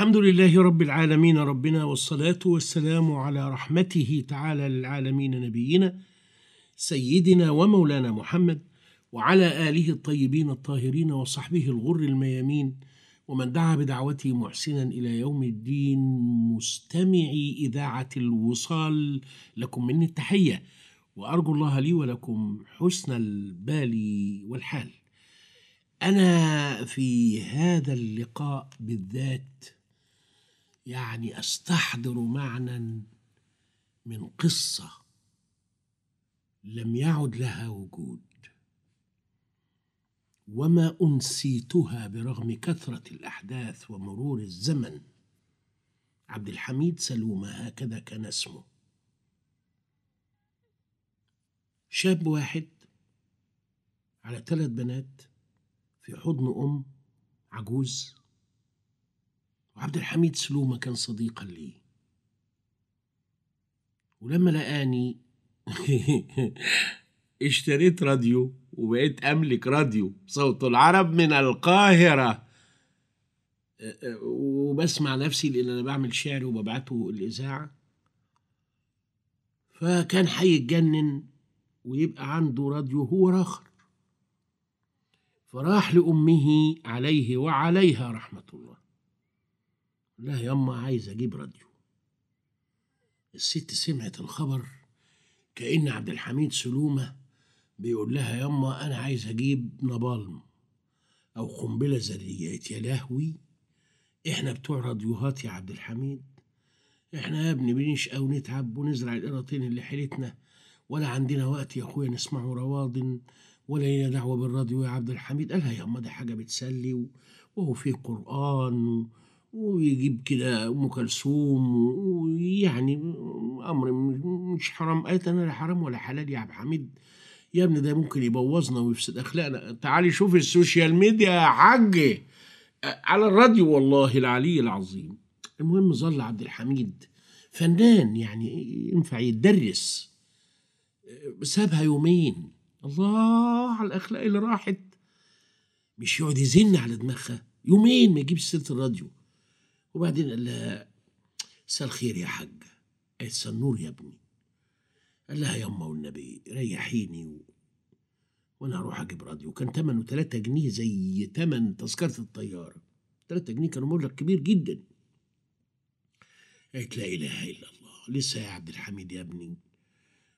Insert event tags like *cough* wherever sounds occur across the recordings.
الحمد لله رب العالمين ربنا والصلاة والسلام على رحمته تعالى للعالمين نبينا سيدنا ومولانا محمد وعلى آله الطيبين الطاهرين وصحبه الغر الميامين ومن دعا بدعوته محسنا إلى يوم الدين. مستمعي إذاعة الوصال لكم مني التحية وأرجو الله لي ولكم حسن البال والحال. أنا في هذا اللقاء بالذات يعني أستحضر معنى من قصة لم يعد لها وجود. وما أنسيتها برغم كثرة الأحداث ومرور الزمن. عبد الحميد سلومة هكذا كان اسمه. شاب واحد على ثلاث بنات في حضن أم عجوز. وعبد الحميد سلومة كان صديقا لي. ولما لقاني *laughs* اشتريت راديو وبقيت أملك راديو صوت العرب من القاهرة. وبسمع نفسي لأن أنا بعمل شعر وببعته الإذاعة فكان هيتجنن ويبقى عنده راديو هو راخر. فراح لأمه عليه وعليها رحمة الله لا يما عايز أجيب راديو. الست سمعت الخبر كأن عبد الحميد سلومة بيقول لها يما أنا عايز أجيب نبالم أو قنبلة ذرية. يا لهوي! إحنا بتوع راديوهات يا عبد الحميد. إحنا يا ابني بنشقى ونتعب ونزرع القيراطين اللي حيلتنا ولا عندنا وقت يا أخويا نسمعه رواض ولا لنا دعوة بالراديو يا عبد الحميد. قالها يا أما ده حاجة بتسلي وهو فيه قرآن ويجيب كده أم كلثوم ويعني أمر مش حرام. قالت أنا لا حرام ولا حلال يا عبد الحميد. يا ابني ده ممكن يبوظنا ويفسد أخلاقنا. تعالي شوف ال social media يا حاج. على الراديو والله العلي العظيم. المهم ظل عبد الحميد فنان يعني ينفع يتدرس سابها يومين. الله على الأخلاق اللي راحت. مش يقعد يزن على دماغها. يومين ما يجيبش سيرة الراديو. وبعدين قال لها مساء الخير يا حاج. قالت النور يا ابني. قال لها يما والنبي ريحيني و... وأنا أروح أجيب راديو. كان ثمنه 3 جنيه زي ثمن تذكرة الطيارة. 3 جنيه كانوا مبلغ كبير جدا. قالت لا إله إلا الله. لسه يا عبد الحميد يا ابني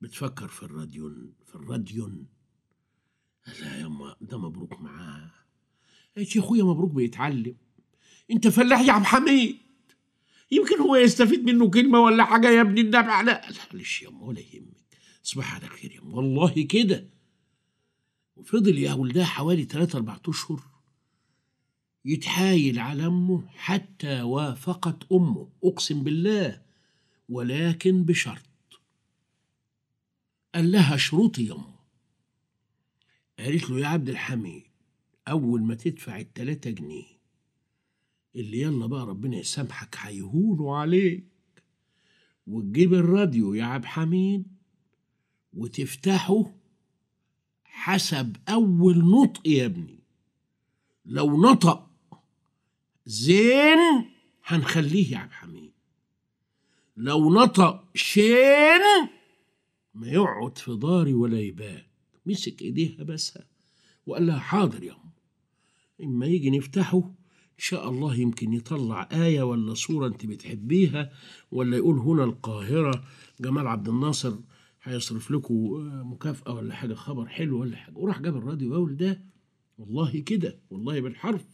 بتفكر في الراديون في الراديون. قال لها يما ده مبروك معاه. قالت يا أخويا مبروك بيتعلم. انت فلاح يا عبد حميد. يمكن هو يستفيد منه كلمة ولا حاجة يا ابني النبع لا معلش يا ولا يهمك. تصبح على خير يا والله كده. وفضل يا ولدها حوالي ثلاثة أربعة أشهر يتحايل على أمه حتى وافقت أمه. أقسم بالله. ولكن بشرط. قال لها شروطي يمه قالت له يا عبد الحميد أول ما تدفع التلاتة جنيه اللي يلا بقى ربنا يسامحك هيهونوا عليك. وتجيب الراديو يا عبد حميد وتفتحه حسب أول نطق يا ابني. لو نطق زين هنخليه يا عبد حميد لو نطق شين ما يقعد في داري ولا يبات. مسك إيديها بسها وقال لها حاضر يا أم. إما يجي نفتحه إن شاء الله يمكن يطلع آية ولا صورة أنت بتحبيها ولا يقول هنا القاهرة جمال عبد الناصر هيصرف لكم مكافأة ولا حاجة خبر حلو ولا حاجة. وراح جاب الراديو يقول ده والله كده والله بالحرف.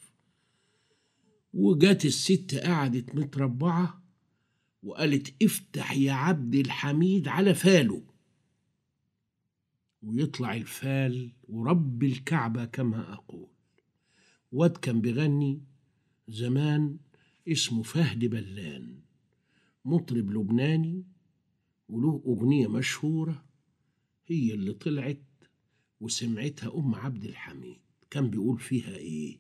وجات الست قعدت متربعة وقالت افتح يا عبد الحميد على فاله. ويطلع الفال ورب الكعبة كما أقول. واد كان بيغني زمان اسمه فهد بلان مطرب لبناني وله أغنية مشهورة هي اللي طلعت وسمعتها أم عبد الحميد. كان بيقول فيها إيه؟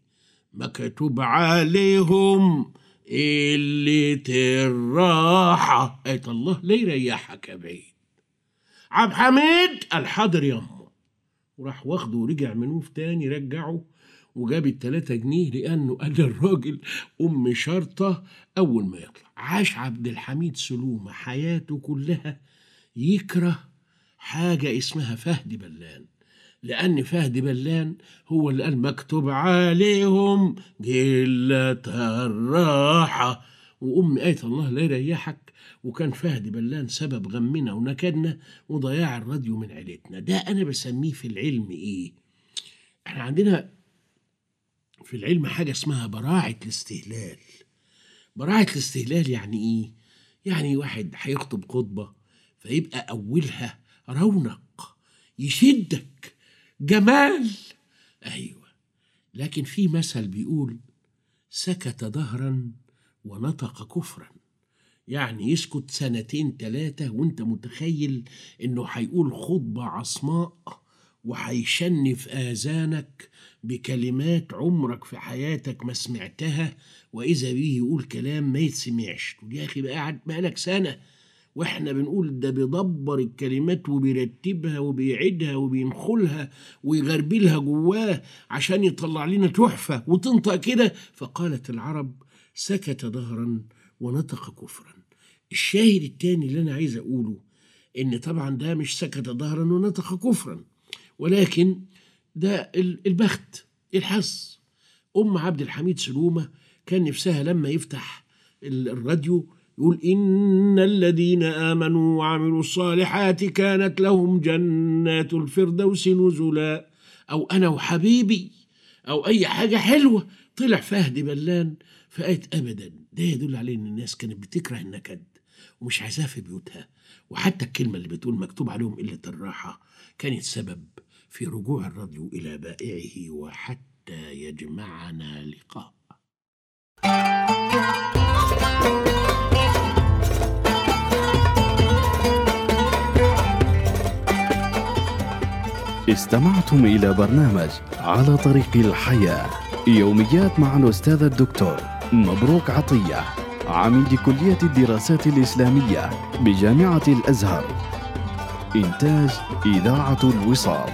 مكتوب عليهم اللي الراحة قالت الله ليه يريحك يا بعيد؟ عبد الحميد قال حاضر يمه وراح واخده ورجع منوف تاني رجعه وجاب التلاتة جنيه لأنه قال للراجل أم شرطة أول ما يطلع. عاش عبد الحميد سلومة حياته كلها يكره حاجة اسمها فهد بلان لأن فهد بلان هو اللي قال مكتوب عليهم جلة الراحة. وأم آية الله لا يريحك. وكان فهد بلان سبب غمنا ونكدنا وضياع الراديو من عيلتنا. ده أنا بسميه في العلم إيه؟ إحنا عندنا في العلم حاجة اسمها براعة الاستهلال. براعة الاستهلال يعني إيه؟ يعني واحد هيخطب خطبة فيبقى أولها رونق يشدك. جمال! أيوة. لكن في مثل بيقول سكت دهرا ونطق كفرا. يعني يسكت سنتين تلاتة وأنت متخيل إنه هيقول خطبة عصماء؟ وهيشنف آذانك بكلمات عمرك في حياتك ما سمعتها وإذا به يقول كلام ما يتسمعش. تقول يا أخي بقى قاعد بقالك سنة وإحنا بنقول ده بيدبر الكلمات وبيرتبها وبيعيدها وبينخلها ويغربلها جواه عشان يطلع لنا تحفة وتنطق كده. فقالت العرب سكت ظهرا ونطق كفرا. الشاهد التاني اللي أنا عايز أقوله إن طبعا ده مش سكت ظهرا ونطق كفرا. ولكن ده البخت الحظ أم عبد الحميد سلومة كان نفسها لما يفتح الراديو يقول إن الذين آمنوا وعملوا الصالحات كانت لهم جنات الفردوس نزلا. أو أنا وحبيبي أو أي حاجة حلوة. طلع فهد بلان فقالت أبدا. ده يدل عليه إن الناس كانت بتكره النكد ومش عايزاه في بيوتها. وحتى الكلمة اللي بتقول مكتوب عليهم قلة الراحة كانت سبب في رجوع الراديو إلى بائعه وحتى يجمعنا لقاء. استمعتم إلى برنامج على طريق الحياة. يوميات مع الأستاذ الدكتور مبروك عطية عميد كلية الدراسات الإسلامية بجامعة الأزهر. إنتاج إذاعة الوصال.